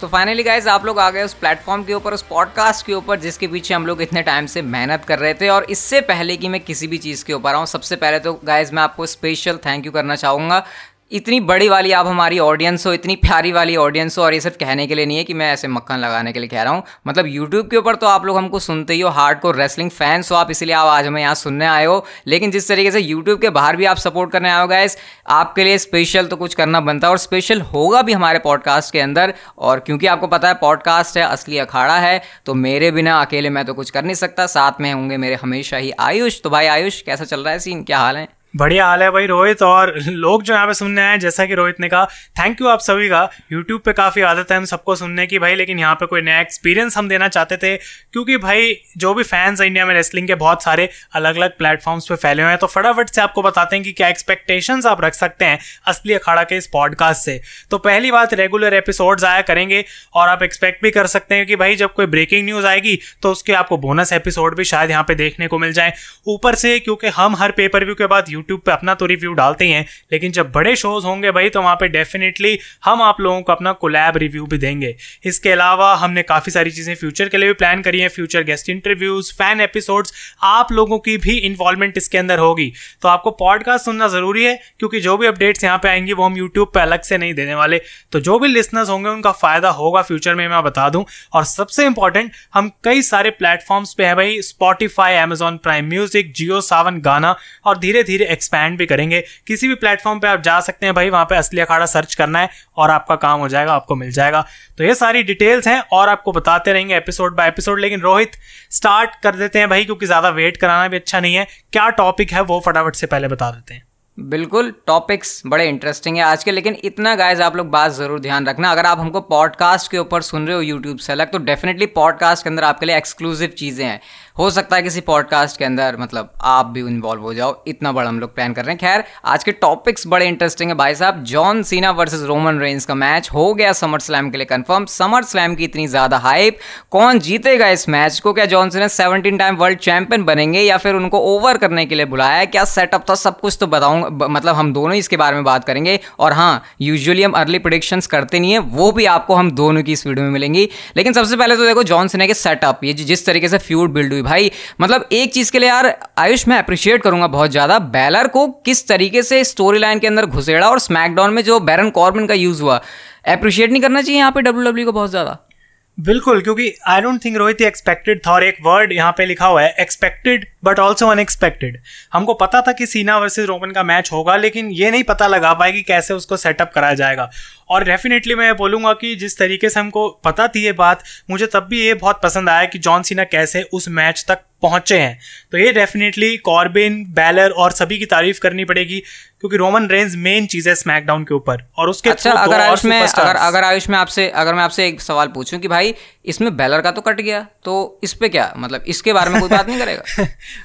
तो finally guys आप लोग आ गए उस प्लेटफॉर्म के ऊपर, उस पॉडकास्ट के ऊपर, जिसके पीछे हम लोग इतने टाइम से मेहनत कर रहे थे। और इससे पहले कि मैं किसी भी चीज़ के ऊपर आऊँ, सबसे पहले तो गाइज़ मैं आपको स्पेशल थैंक यू करना चाहूँगा। इतनी बड़ी वाली आप हमारी ऑडियंस हो, इतनी प्यारी वाली ऑडियंस हो और ये सिर्फ़ कहने के लिए नहीं है कि मैं ऐसे मक्खन लगाने के लिए कह रहा हूँ। मतलब यूट्यूब के ऊपर तो आप लोग हमको सुनते ही हो हार्ड को रेसलिंग फैंस हो आप, इसलिए आप आज हमें यहाँ सुनने आए हो। लेकिन जिस तरीके से यूट्यूब के बाहर भी आप सपोर्ट करने आए हो गाइस आपके लिए स्पेशल तो कुछ करना बनता है और स्पेशल होगा भी हमारे पॉडकास्ट के अंदर। और क्योंकि आपको पता है पॉडकास्ट है, असली अखाड़ा है तो मेरे बिना अकेले मैं तो कुछ कर नहीं सकता, साथ में होंगे मेरे हमेशा ही आयुष। तो भाई आयुष, कैसा चल रहा है सीन क्या हाल है? बढ़िया हाल है भाई रोहित और लोग जो यहाँ पे सुनने आए जैसा कि रोहित ने कहा थैंक यू आप सभी का। यूट्यूब पे काफ़ी आदत है हम सबको सुनने की भाई, लेकिन यहाँ पे कोई नया एक्सपीरियंस हम देना चाहते थे, क्योंकि भाई जो भी फैंस हैं इंडिया में रेसलिंग के बहुत सारे अलग अलग प्लेटफॉर्म्स पे फैले हुए हैं तो फटाफट से आपको बताते हैं कि क्या एक्सपेक्टेशन आप रख सकते हैं असली अखाड़ा के इस पॉडकास्ट से। तो पहली बात रेगुलर एपिसोड्स आया करेंगे और आप एक्सपेक्ट भी कर सकते हैं कि भाई जब कोई ब्रेकिंग न्यूज़ आएगी तो उसके आपको बोनस एपिसोड भी शायद यहाँ पे देखने को मिल जाए। ऊपर से, क्योंकि हम हर पेपर व्यू के बाद यूट्यूब पे अपना तो रिव्यू डालते ही लेकिन जब बड़े शोज़ होंगे भाई तो वहाँ पे डेफिनेटली हम आप लोगों को अपना कोलैब रिव्यू भी देंगे। इसके अलावा हमने काफ़ी सारी चीज़ें फ्यूचर के लिए भी प्लान करी हैं future guest interviews fan episodes आप लोगों की भी इन्वॉल्वमेंट इसके अंदर होगी। तो आपको पॉडकास्ट सुनना ज़रूरी है, क्योंकि जो भी अपडेट्स यहाँ पे आएँगी, वो हम यूट्यूब पे अलग से नहीं देने वाले। तो जो भी लिसनर्स होंगे, उनका फ़ायदा होगा फ्यूचर में मैं बता दूँ। और सबसे इंपॉर्टेंट हम कई सारे प्लेटफॉर्म्स पे हैं भाई Spotify Amazon Prime Music Jio Saavn Gaana, और धीरे धीरे एक्सपैंड भी करेंगे। किसी भी प्लेटफॉर्म पे आप जा सकते हैं भाई, वहाँ पे असली अखाड़ा सर्च करना है और आपका काम हो जाएगा, आपको मिल जाएगा। तो ये सारी डिटेल्स हैं और आपको बताते रहेंगे एपिसोड बाय एपिसोड लेकिन रोहित स्टार्ट कर देते हैं भाई, क्योंकि ज़्यादा वेट कराना भी अच्छा नहीं है। क्या टॉपिक है वो फटाफट से पहले बता देते हैं। बिल्कुल टॉपिक्स बड़े इंटरेस्टिंग है आज के, लेकिन इतना गाइज़ आप लोग बात ज़रूर ध्यान रखना। अगर आप हमको पॉडकास्ट के ऊपर सुन रहे हो यूट्यूब से अलग तो डेफिनेटली पॉडकास्ट के अंदर आपके लिए एक्सक्लूसिव चीज़ें हैं। हो सकता है किसी पॉडकास्ट के अंदर मतलब आप भी इन्वॉल्व हो जाओ। इतना बड़ा हम लोग प्लान कर रहे हैं। खैर, आज के टॉपिक्स बड़े इंटरेस्टिंग है। भाई साहब John Cena versus Roman Reigns का मैच हो गया समर स्लैम के लिए कंफर्म समर स्लैम की इतनी ज़्यादा हाइप कौन जीतेगा इस मैच को? क्या John Cena seventeen time world champion बनेंगे या फिर उनको ओवर करने के लिए बुलाया क्या सेटअप था? सब कुछ तो बताऊँ मतलब हम दोनों ही इसके बारे में बात करेंगे। और हाँ यूजुअली हम अर्ली प्रोडिक्शन करते नहीं है। वो भी आपको हम दोनों की इस वीडियो में मिलेंगी। लेकिन सबसे पहले तो देखो जॉन सीना के सेटअप ये जिस तरीके से फ्यूड बिल्ड हुई भाई मतलब एक चीज़ के लिए यार, आयुष, मैं अप्रिशिएट करूँगा बहुत ज़्यादा। बैलर को किस तरीके से स्टोरी लाइन के अंदर घुसेड़ा और स्मैकडाउन में जो बैरन कॉर्बिन का यूज़ हुआ। अप्रिशिएट नहीं करना चाहिए यहाँ पे डब्ल्यूडब्ल्यूई को बहुत ज़्यादा? बिल्कुल, क्योंकि I don't think Rohit expected था और एक वर्ड यहाँ पे लिखा हुआ है एक्सपेक्टेड बट ऑल्सो अनएक्सपेक्टेड हमको पता था कि सीना वर्सेस रोमन का मैच होगा, लेकिन ये नहीं पता लगा पाए कि कैसे उसको सेटअप कराया जाएगा। और डेफिनेटली मैं बोलूँगा कि जिस तरीके से हमको पता थी ये बात मुझे तब भी ये बहुत पसंद आया कि जॉन सीना कैसे उस मैच तक पहुँचे हैं। तो ये डेफिनेटली कॉर्बिन बैलर और सभी की तारीफ़ करनी पड़ेगी क्योंकि रोमन रेंज मेन चीज़ है स्मैकडाउन के ऊपर। और उसके अच्छा अगर आयुष में अगर अगर आयुष में आपसे अगर मैं आपसे एक सवाल पूछूँ कि भाई इसमें बैलर का तो कट गया तो इस पे क्या? मतलब इसके बारे में कोई बात नहीं करेगा?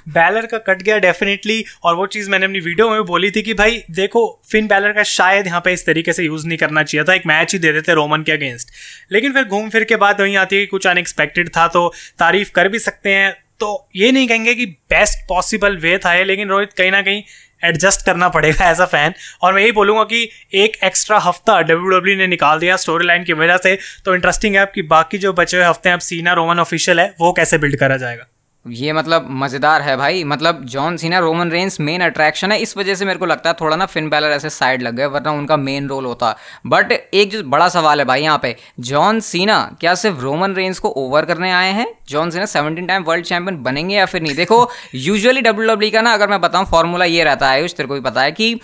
बैलर का कट गया डेफिनेटली और वो चीज़ मैंने अपनी वीडियो में बोली थी कि भाई, देखो फिन बैलर का शायद यहाँ पे इस तरीके से यूज़ नहीं करना चाहिए था, एक मैच ही दे देते रोमन के अगेंस्ट लेकिन फिर घूम फिर के बाद वहीं आती है कि कुछ अनएक्सपेक्टेड था तो तारीफ़ कर भी सकते हैं। तो ये नहीं कहेंगे कि बेस्ट पॉसिबल वे था लेकिन रोहित कहीं ना कहीं एडजस्ट करना पड़ेगा एज अ फ़ैन और मैं यही बोलूँगा कि एक एक्स्ट्रा हफ़्ता डब्ल्यू डब्ल्यू ने निकाल दिया स्टोरी लाइन की वजह से तो इंटरेस्टिंग है आपकी बाकी जो बचे हुए हफ़्ते हैं, अब सीना रोमन ऑफिशियल है, वो कैसे बिल्ड करा जाएगा? ये मतलब मज़ेदार है भाई। मतलब John Cena Roman Reigns main attraction है। इस वजह से मेरे को लगता है थोड़ा ना फिन बैलर ऐसे साइड लग गए, वरना उनका मेन रोल होता। बट एक जो बड़ा सवाल है भाई यहाँ पे जॉन सीना क्या सिर्फ़ रोमन रेंस को ओवर करने आए हैं? John Cena seventeen time world champion बनेंगे या फिर नहीं? देखो यूजुअली डब्ल्यू डब्ल्यू का ना अगर मैं बताऊँ फॉर्मूला ये रहता है, आयुष, तेरे को भी पता है कि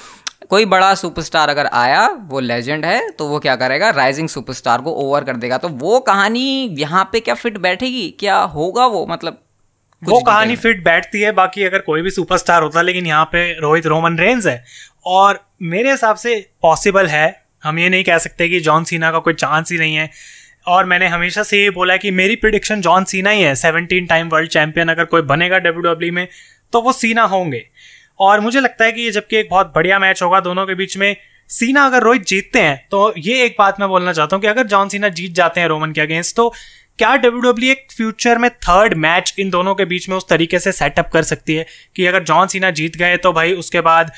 कोई बड़ा सुपरस्टार अगर आया, वो लेजेंड है तो वो क्या करेगा? राइजिंग सुपरस्टार को ओवर कर देगा। तो वो कहानी यहाँ पे क्या फिट बैठेगी? क्या होगा वो? मतलब वो कहानी फिट बैठती है बाकी अगर कोई भी सुपरस्टार होता लेकिन यहाँ पे रोहित रोमन रेंज है। और मेरे हिसाब से पॉसिबल है हम ये नहीं कह सकते कि जॉन सीना का कोई चांस ही नहीं है। और मैंने हमेशा से ये बोला कि मेरी प्रिडिक्शन जॉन सीना ही है। सेवनटीन टाइम वर्ल्ड चैंपियन अगर कोई बनेगा डब्ल्यू में तो वो सीना होंगे। और मुझे लगता है कि ये जबकि एक बहुत बढ़िया मैच होगा दोनों के बीच में सीना अगर रोहित जीतते हैं तो ये एक बात मैं बोलना चाहता हूँ कि अगर जॉन सीना जीत जाते हैं रोमन के अगेंस्ट तो क्या डब्ल्यू डब्ल्यू एक फ्यूचर में थर्ड मैच इन दोनों के बीच में उस तरीके से सेटअप कर सकती है? कि अगर जॉन सीना जीत गए तो भाई उसके बाद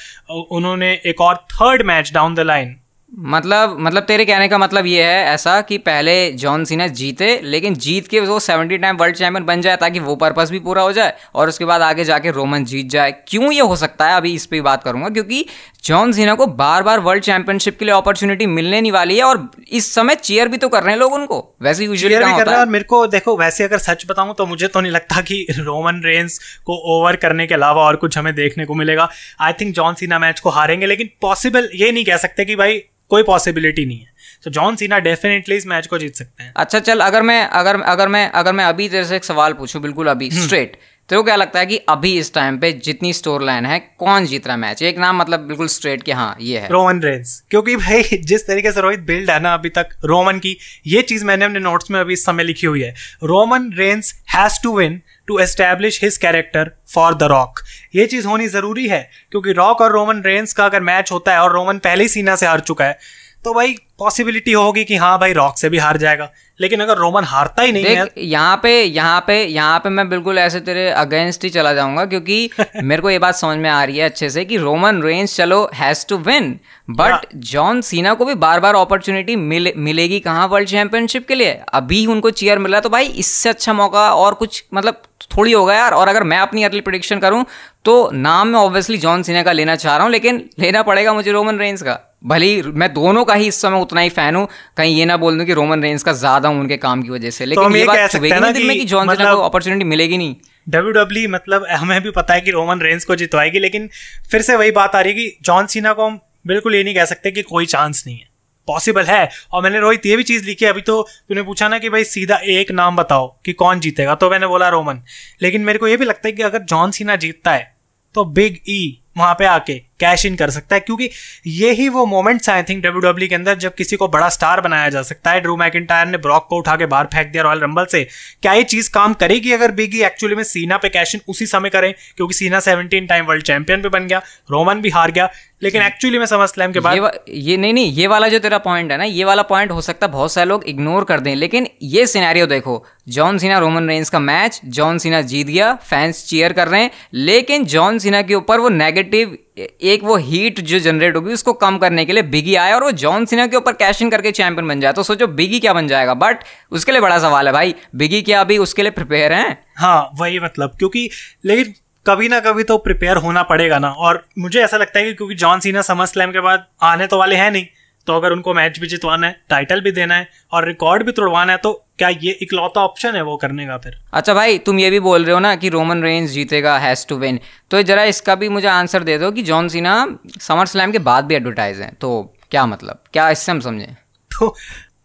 उन्होंने एक और third match down the line मतलब मतलब तेरे कहने का मतलब ये है ऐसा कि पहले जॉन सीना जीते, लेकिन जीत के वो सेवेंटी टाइम वर्ल्ड चैंपियन बन जाए ताकि वो पर्पस भी पूरा हो जाए, और उसके बाद आगे जाके रोमन जीत जाए। क्यों ये हो सकता है? अभी इस पर बात करूँगा, क्योंकि जॉन सीना को बार बार वर्ल्ड चैंपियनशिप के लिए अपॉर्चुनिटी मिलने नहीं वाली है और इस समय चेयर भी तो कर रहे हैं लोग उनको। वैसे यूजुअली कर रहे हैं और मेरे को देखो वैसे अगर सच बताऊँ तो मुझे तो नहीं लगता कि रोमन रेंस को ओवर करने के अलावा और कुछ हमें देखने को मिलेगा। I think John Cena match को हारेंगे लेकिन पॉसिबल ये नहीं कह सकते कि भाई कोई पॉसिबिलिटी नहीं है। तो जॉन सीना डेफिनेटली इस मैच को जीत सकते हैं। अच्छा चल अगर मैं अगर अगर मैं अगर मैं अभी तेरे से एक सवाल पूछूँ बिल्कुल अभी स्ट्रेट हम्म। तो क्या लगता है कि अभी इस टाइम पे जितनी स्टोर लाइन है, कौन जीत रहा मैच एक नाम मतलब बिल्कुल स्ट्रेट कि हाँ ये है। Roman Reigns. क्योंकि भाई, जिस तरीके से रोहित बिल्ड है ना अभी तक, रोमन की, ये चीज़ मैंने अपने नोट्स में अभी इस समय लिखी हुई है। Roman Reigns has to win to establish his character for the Rock ये चीज़ होनी ज़रूरी है, क्योंकि रॉक और रोमन रेंस का अगर मैच होता है और रोमन पहले ही सीना से हार चुका है तो भाई पॉसिबिलिटी होगी कि हाँ भाई रॉक से भी हार जाएगा। लेकिन अगर रोमन हारता ही नहीं है यहाँ पे यहाँ पे यहाँ पे मैं बिल्कुल ऐसे तेरे अगेंस्ट ही चला जाऊँगा क्योंकि मेरे को ये बात समझ में आ रही है अच्छे से कि रोमन रेंज चलो has to win but John Cena को भी बार बार अपॉर्चुनिटी मिले, मिलेगी कहाँ वर्ल्ड चैंपियनशिप के लिए? अभी उनको चेयर मिला तो भाई इससे अच्छा मौका और कुछ मतलब थोड़ी होगा यार। और अगर मैं अपनी अर्ली प्रोडिक्शन करूँ तो नाम मैं ऑब्वियसली जॉन सीना का लेना चाह रहा हूँ लेकिन लेना पड़ेगा मुझे रोमन रेंज का। भले ही मैं दोनों का ही इस समय उतना ही फ़ैन हूँ कहीं ये ना बोल दूँ कि रोमन रेंज का ज़्यादा हूँ उनके काम की वजह से। लेकिन तो ये बात ना कि, कि जॉन मतलब, को अपॉर्चुनिटी मिलेगी नहीं। डब्ल्यू डब्ल्यू मतलब हमें भी पता है कि रोमन रेंज को जितवाएगी लेकिन फिर से वही बात आ रही है कि जॉन सीना को हम बिल्कुल ये नहीं कह सकते कि कोई चांस नहीं है। पॉसिबल है। और मैंने रोहित ये भी चीज़ लिखी अभी तो तूने पूछा ना कि भाई सीधा एक नाम बताओ कि कौन जीतेगा तो मैंने बोला रोमन लेकिन मेरे को ये भी लगता है कि अगर जॉन सीना जीतता है तो बिग ई e वहाँ पे आके कैश इन कर सकता है क्योंकि ये ही वो moments I think W W के अंदर जब किसी को बड़ा स्टार बनाया जा सकता है ड्रू मैकिटायर ने ब्रॉक को उठा के बाहर फेंक दिया रॉयल रंबल से क्या ये चीज़ काम करेगी अगर बिगी एक्चुअली में सीना पे कैश इन उसी समय करें क्योंकि सीना सेवनटीन टाइम वर्ल्ड चैंपियन भी बन गया रोमन भी हार गया लेकिन एक्चुअली में समझ स्लैम के बाद ये, ये नहीं नहीं ये वाला जो तेरा पॉइंट है ना ये वाला पॉइंट हो सकता है बहुत सारे लोग इग्नोर कर दें लेकिन ये सिनेरियो देखो जॉन सीना रोमन रेंज का मैच जॉन सीना जीत गया फैंस चीयर कर रहे हैं लेकिन जॉन सीना के ऊपर वो नेगेटिव एक वो हीट जो जनरेट होगी, उसको कम करने के लिए बिगी आया और वो जॉन सिन्हा के ऊपर कैश इन करके चैंपियन बन जाए। तो सोचो बिगी क्या बन जाएगा। बट उसके लिए बड़ा सवाल है भाई। बिगी क्या अभी उसके लिए प्रिपेयर है? हाँ वही मतलब। क्योंकि लेकिन कभी ना कभी तो प्रिपेयर होना पड़ेगा ना। और मुझे ऐसा लगता है कि क्योंकि जॉन सीना समर स्लैम के बाद आने तो वाले हैं नहीं। तो अगर उनको मैच भी जितवाना है टाइटल भी देना है और रिकॉर्ड भी तोड़वाना है तो क्या ये इकलौता ऑप्शन है वो करने का फिर? अच्छा भाई तुम ये भी बोल रहे हो ना कि रोमन रेंज जीतेगा हैज़ टू विन तो जरा इसका भी मुझे आंसर दे दो कि जॉन सीना समर स्लैम के बाद भी एडवर्टाइज हैं। तो क्या मतलब? क्या इससे हम समझें? तो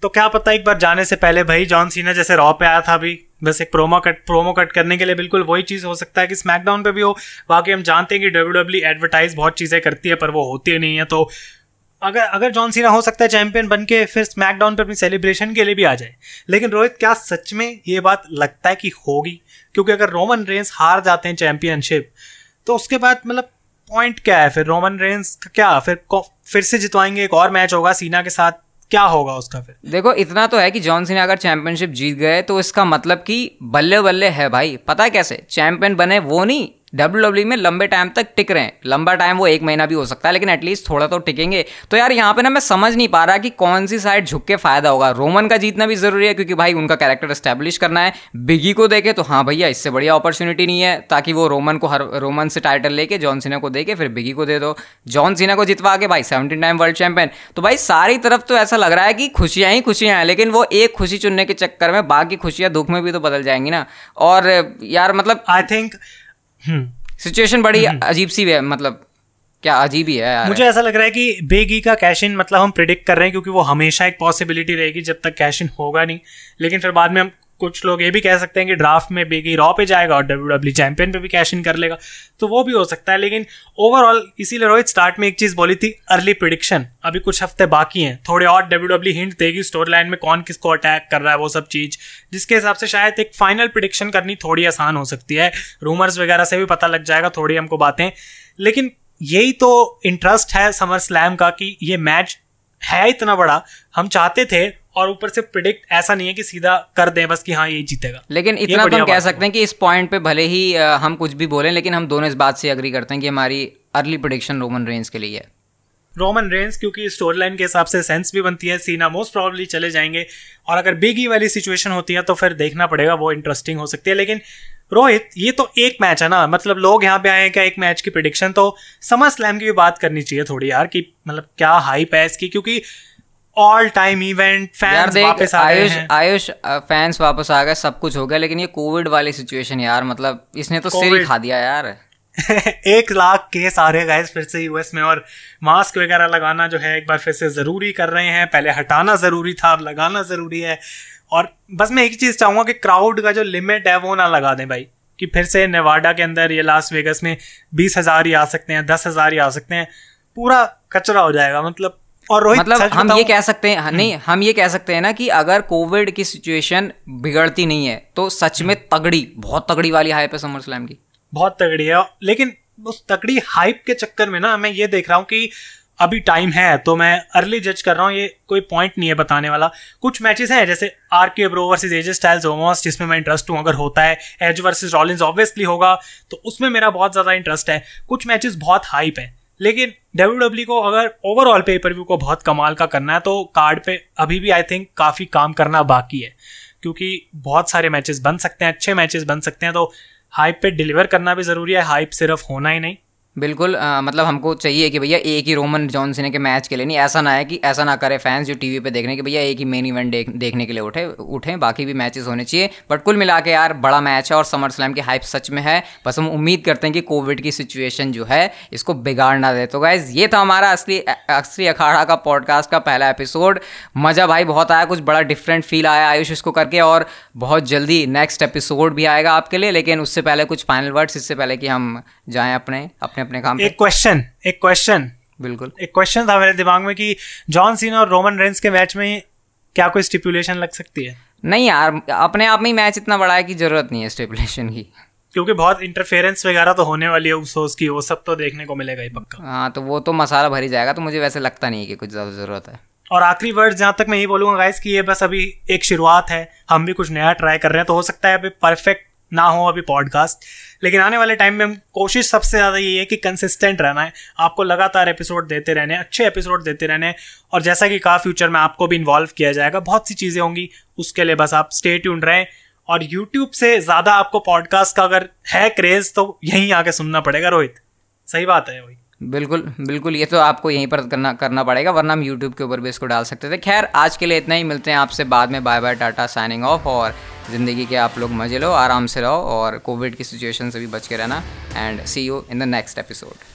तो क्या पता एक बार जाने से पहले भाई जॉन सीना जैसे रॉ पे आया था अभी बस एक प्रोमो कट प्रोमो कट करने के लिए बिल्कुल वही चीज़ हो सकता है कि स्मैकडाउन पे भी हो। बाकी हम जानते हैं कि डब्ल्यू डब्ल्यू एडवर्टाइज बहुत चीज़ें करती है पर वो होती नहीं है तो अगर अगर जॉन सीना हो सकता है चैंपियन बन के फिर स्मैकडाउन पर अपनी सेलिब्रेशन के लिए भी आ जाए। लेकिन रोहित, क्या सच में ये बात लगता है कि होगी? क्योंकि अगर रोमन रेंस हार जाते हैं चैंपियनशिप तो उसके बाद मतलब पॉइंट क्या है? फिर रोमन रेंस का क्या? फिर फिर से जितवाएँगे, एक और मैच होगा सीना के साथ क्या होगा उसका फिर? देखो, इतना तो है कि जॉन सीना अगर चैंपियनशिप जीत गए तो इसका मतलब कि बल्ले बल्ले है भाई। पता है कैसे? चैंपियन बने वो नहीं डब्ल्यू डब्ल्यू में लंबे टाइम तक टिक रहे हैं। लंबा टाइम वो एक महीना भी हो सकता है, लेकिन एटलीस्ट थोड़ा तो टिकेंगे। तो यार, यहाँ पे ना मैं समझ नहीं पा रहा कि कौन सी साइड झुक के फ़ायदा होगा। रोमन का जीतना भी ज़रूरी है, क्योंकि भाई उनका कैरेक्टर स्टैब्लिश करना है। बिगी को देखे तो हाँ भैया, इससे बढ़िया अपॉर्चुनिटी नहीं है, ताकि वो रोमन को हर रोमन से टाइटल लेके जॉन सीना को देके फिर बिगी को दे दो। जॉन सीना को जितवा के भाई सेवनटीन टाइम वर्ल्ड चैंपियन तो भाई सारी तरफ़ तो ऐसा लग रहा है कि खुशियाँ ही खुशियाँ हैं, लेकिन वो एक खुशी चुनने के चक्कर में बाकी खुशियाँ दुख में भी तो बदल जाएँगी ना। और यार मतलब आई थिंक सिचुएशन बड़ी हम्म। अजीब सी है मतलब क्या अजीब ही है यार मुझे ऐसा लग रहा है कि बेगी का कैश इन मतलब हम प्रिडिक्ट कर रहे हैं क्योंकि वो हमेशा एक पॉसिबिलिटी रहेगी जब तक कैश इन होगा नहीं लेकिन फिर बाद में हम कुछ लोग ये भी कह सकते हैं कि ड्राफ्ट में बिगी रॉ पे जाएगा और डब्ल्यू डब्ल्यू चैंपियन पे भी कैश इन कर लेगा। तो वो भी हो सकता है, लेकिन ओवरऑल इसीलिए रोहित स्टार्ट में एक चीज़ बोली थी अर्ली प्रिडिक्शन अभी कुछ हफ़्ते बाकी हैं। थोड़े और डब्ल्यू डब्ल्यू हिंट देगी स्टोरी लाइन में कौन किसको अटैक कर रहा है, वो सब चीज़, जिसके हिसाब से शायद एक फाइनल प्रिडिक्शन करनी थोड़ी आसान हो सकती है। रूमर्स वगैरह से भी पता लग जाएगा, थोड़ी हमको बातें। लेकिन यही तो इंटरेस्ट है समर स्लैम का कि ये मैच है इतना बड़ा। हम चाहते थे और ऊपर से प्रिडिक्ट ऐसा नहीं है कि सीधा कर दें बस कि हाँ ये जीतेगा। लेकिन इतना तो हम कह सकते हैं कि इस पॉइंट पे भले ही हम कुछ भी बोलें लेकिन हम दोनों इस बात से अग्री करते हैं कि हमारी अर्ली प्रोडिक्शन रोमन रेंज के लिए है। रोमन रेंस क्योंकि स्टोरी लाइन के हिसाब से सेंस भी बनती है सीना मोस्ट प्रॉब्ली चले जाएँगे और अगर बिग ई वाली सिचुएशन होती है तो फिर देखना पड़ेगा वो इंटरेस्टिंग हो सकती है। लेकिन रोहित ये तो एक मैच है ना मतलब लोग यहाँ पे आए हैं क्या एक मैच की प्रिडिक्शन तो समर स्लैम की भी बात करनी चाहिए थोड़ी यार कि मतलब क्या हाइप है इसकी? क्योंकि ऑल टाइम इवेंट फैंस वापस आ आयुष आयुष फैंस वापस आ गए सब कुछ हो गया लेकिन ये कोविड वाली सिचुएशन यार मतलब इसने तो सिर ही खा दिया यार। एक लाख केस आ रहे गाइस फिर से यूएस में और मास्क वगैरह लगाना जो है एक बार फिर से ज़रूरी कर रहे हैं। पहले हटाना ज़रूरी था अब लगाना ज़रूरी है। और बस मैं एक चीज़ चाहूँगा कि क्राउड का जो लिमिट है वो ना लगा दें भाई कि फिर से नेवाडा के अंदर या लास वेगस में बीस हज़ार ही आ सकते हैं दस हज़ार ही आ सकते हैं। पूरा कचरा हो जाएगा मतलब और रोहित मतलब हम ये कह सकते हैं नहीं हम ये कह सकते हैं ना कि अगर कोविड की सिचुएशन बिगड़ती नहीं है तो सच में तगड़ी बहुत तगड़ी वाली हाइप है समर स्लैम की। बहुत तगड़ी है लेकिन उस तगड़ी हाइप के चक्कर में ना मैं ये देख रहा हूँ कि अभी टाइम है तो मैं अर्ली जज कर रहा हूँ ये कोई पॉइंट नहीं है बताने वाला। कुछ मैचेस हैं जैसे R K Bro versus AJ Styles Omos जिसमें मैं इंटरेस्ट हूँ अगर होता है एज वर्सेज रॉलिंस ऑब्वियसली होगा तो उसमें मेरा बहुत ज़्यादा इंटरेस्ट है। कुछ मैचेस बहुत हाइप है लेकिन डब्ल्यू डब्ल्यू को अगर ओवरऑल पे पर व्यू को बहुत कमाल का करना है तो कार्ड पे अभी भी आई थिंक काफ़ी काम करना बाकी है, क्योंकि बहुत सारे मैचेस बन सकते हैं, अच्छे मैचेस बन सकते हैं तो हाइप पे डिलीवर करना भी ज़रूरी है हाइप सिर्फ़ होना ही नहीं। बिल्कुल अ, मतलब हमको चाहिए कि भैया एक ही रोमन जॉन सीना के मैच के लिए नहीं ऐसा ना है कि ऐसा ना करे फैंस जो टीवी पे देख रहे हैं कि भैया एक ही मेन इवेंट देख, देखने के लिए उठे उठें बाकी भी मैचेस होने चाहिए। बट कुल मिला के यार बड़ा मैच है और समर स्लैम की हाइप सच में है। बस हम उम्मीद करते हैं कि कोविड की सिचुएशन जो है इसको बिगाड़ ना दे। तो गाइज़ ये था हमारा असली असली अखाड़ा का पॉडकास्ट का पहला एपिसोड मज़ा भाई बहुत आया कुछ बड़ा डिफरेंट फील आया आयुष इसको करके और बहुत जल्दी नेक्स्ट एपिसोड भी आएगा आपके लिए। लेकिन उससे पहले कुछ फाइनल वर्ड्स इससे पहले कि हम जाएँ अपने अपने अपने काम एक क्वेश्चन एक क्वेश्चन बिल्कुल। एक क्वेश्चन था मेरे दिमाग में कि जॉन सीना और रोमन रेंस के मैच में क्या कोई स्टिपुलेशन लग सकती है? नहीं यार अपने आप में ही मैच इतना बड़ा है कि ज़रूरत नहीं है स्टेबुलेशन की। क्योंकि बहुत इंटरफेरेंस वगैरह तो होने वाली है उसोस की वो सब तो देखने को मिलेगा ही पक्का। हाँ तो वो तो मसाला भर ही जाएगा तो मुझे वैसे लगता नहीं है कि कुछ ज़्यादा ज़रूरत है। और आखिरी वर्ड जहाँ तक मैं यही बोलूँगा गाइस कि ये बस अभी एक शुरुआत है हम भी कुछ नया ट्राई कर रहे हैं तो हो सकता है अभी परफेक्ट ना हो अभी पॉडकास्ट लेकिन आने वाले टाइम में हम कोशिश सबसे ज़्यादा ये है कि कंसिस्टेंट रहना है। आपको लगातार एपिसोड देते रहने, अच्छे एपिसोड देते रहने, और जैसा कि कहा फ्यूचर में आपको भी इन्वॉल्व किया जाएगा, बहुत सी चीज़ें होंगी, उसके लिए बस आप स्टे रहें। और यूट्यूब से ज़्यादा आपको पॉडकास्ट का अगर है क्रेज तो यहीं आके सुनना पड़ेगा, रोहित। सही बात है वही बिल्कुल बिल्कुल, ये तो आपको यहीं पर करना करना पड़ेगा, वरना हम यूट्यूब के ऊपर भी इसको डाल सकते थे। खैर, आज के लिए इतना ही, मिलते हैं आपसे बाद में। Bye bye tata signing off और ज़िंदगी के आप लोग मज़े लो, आराम से रहो, और कोविड की सिचुएशन से भी बच के रहना and see you in the next episode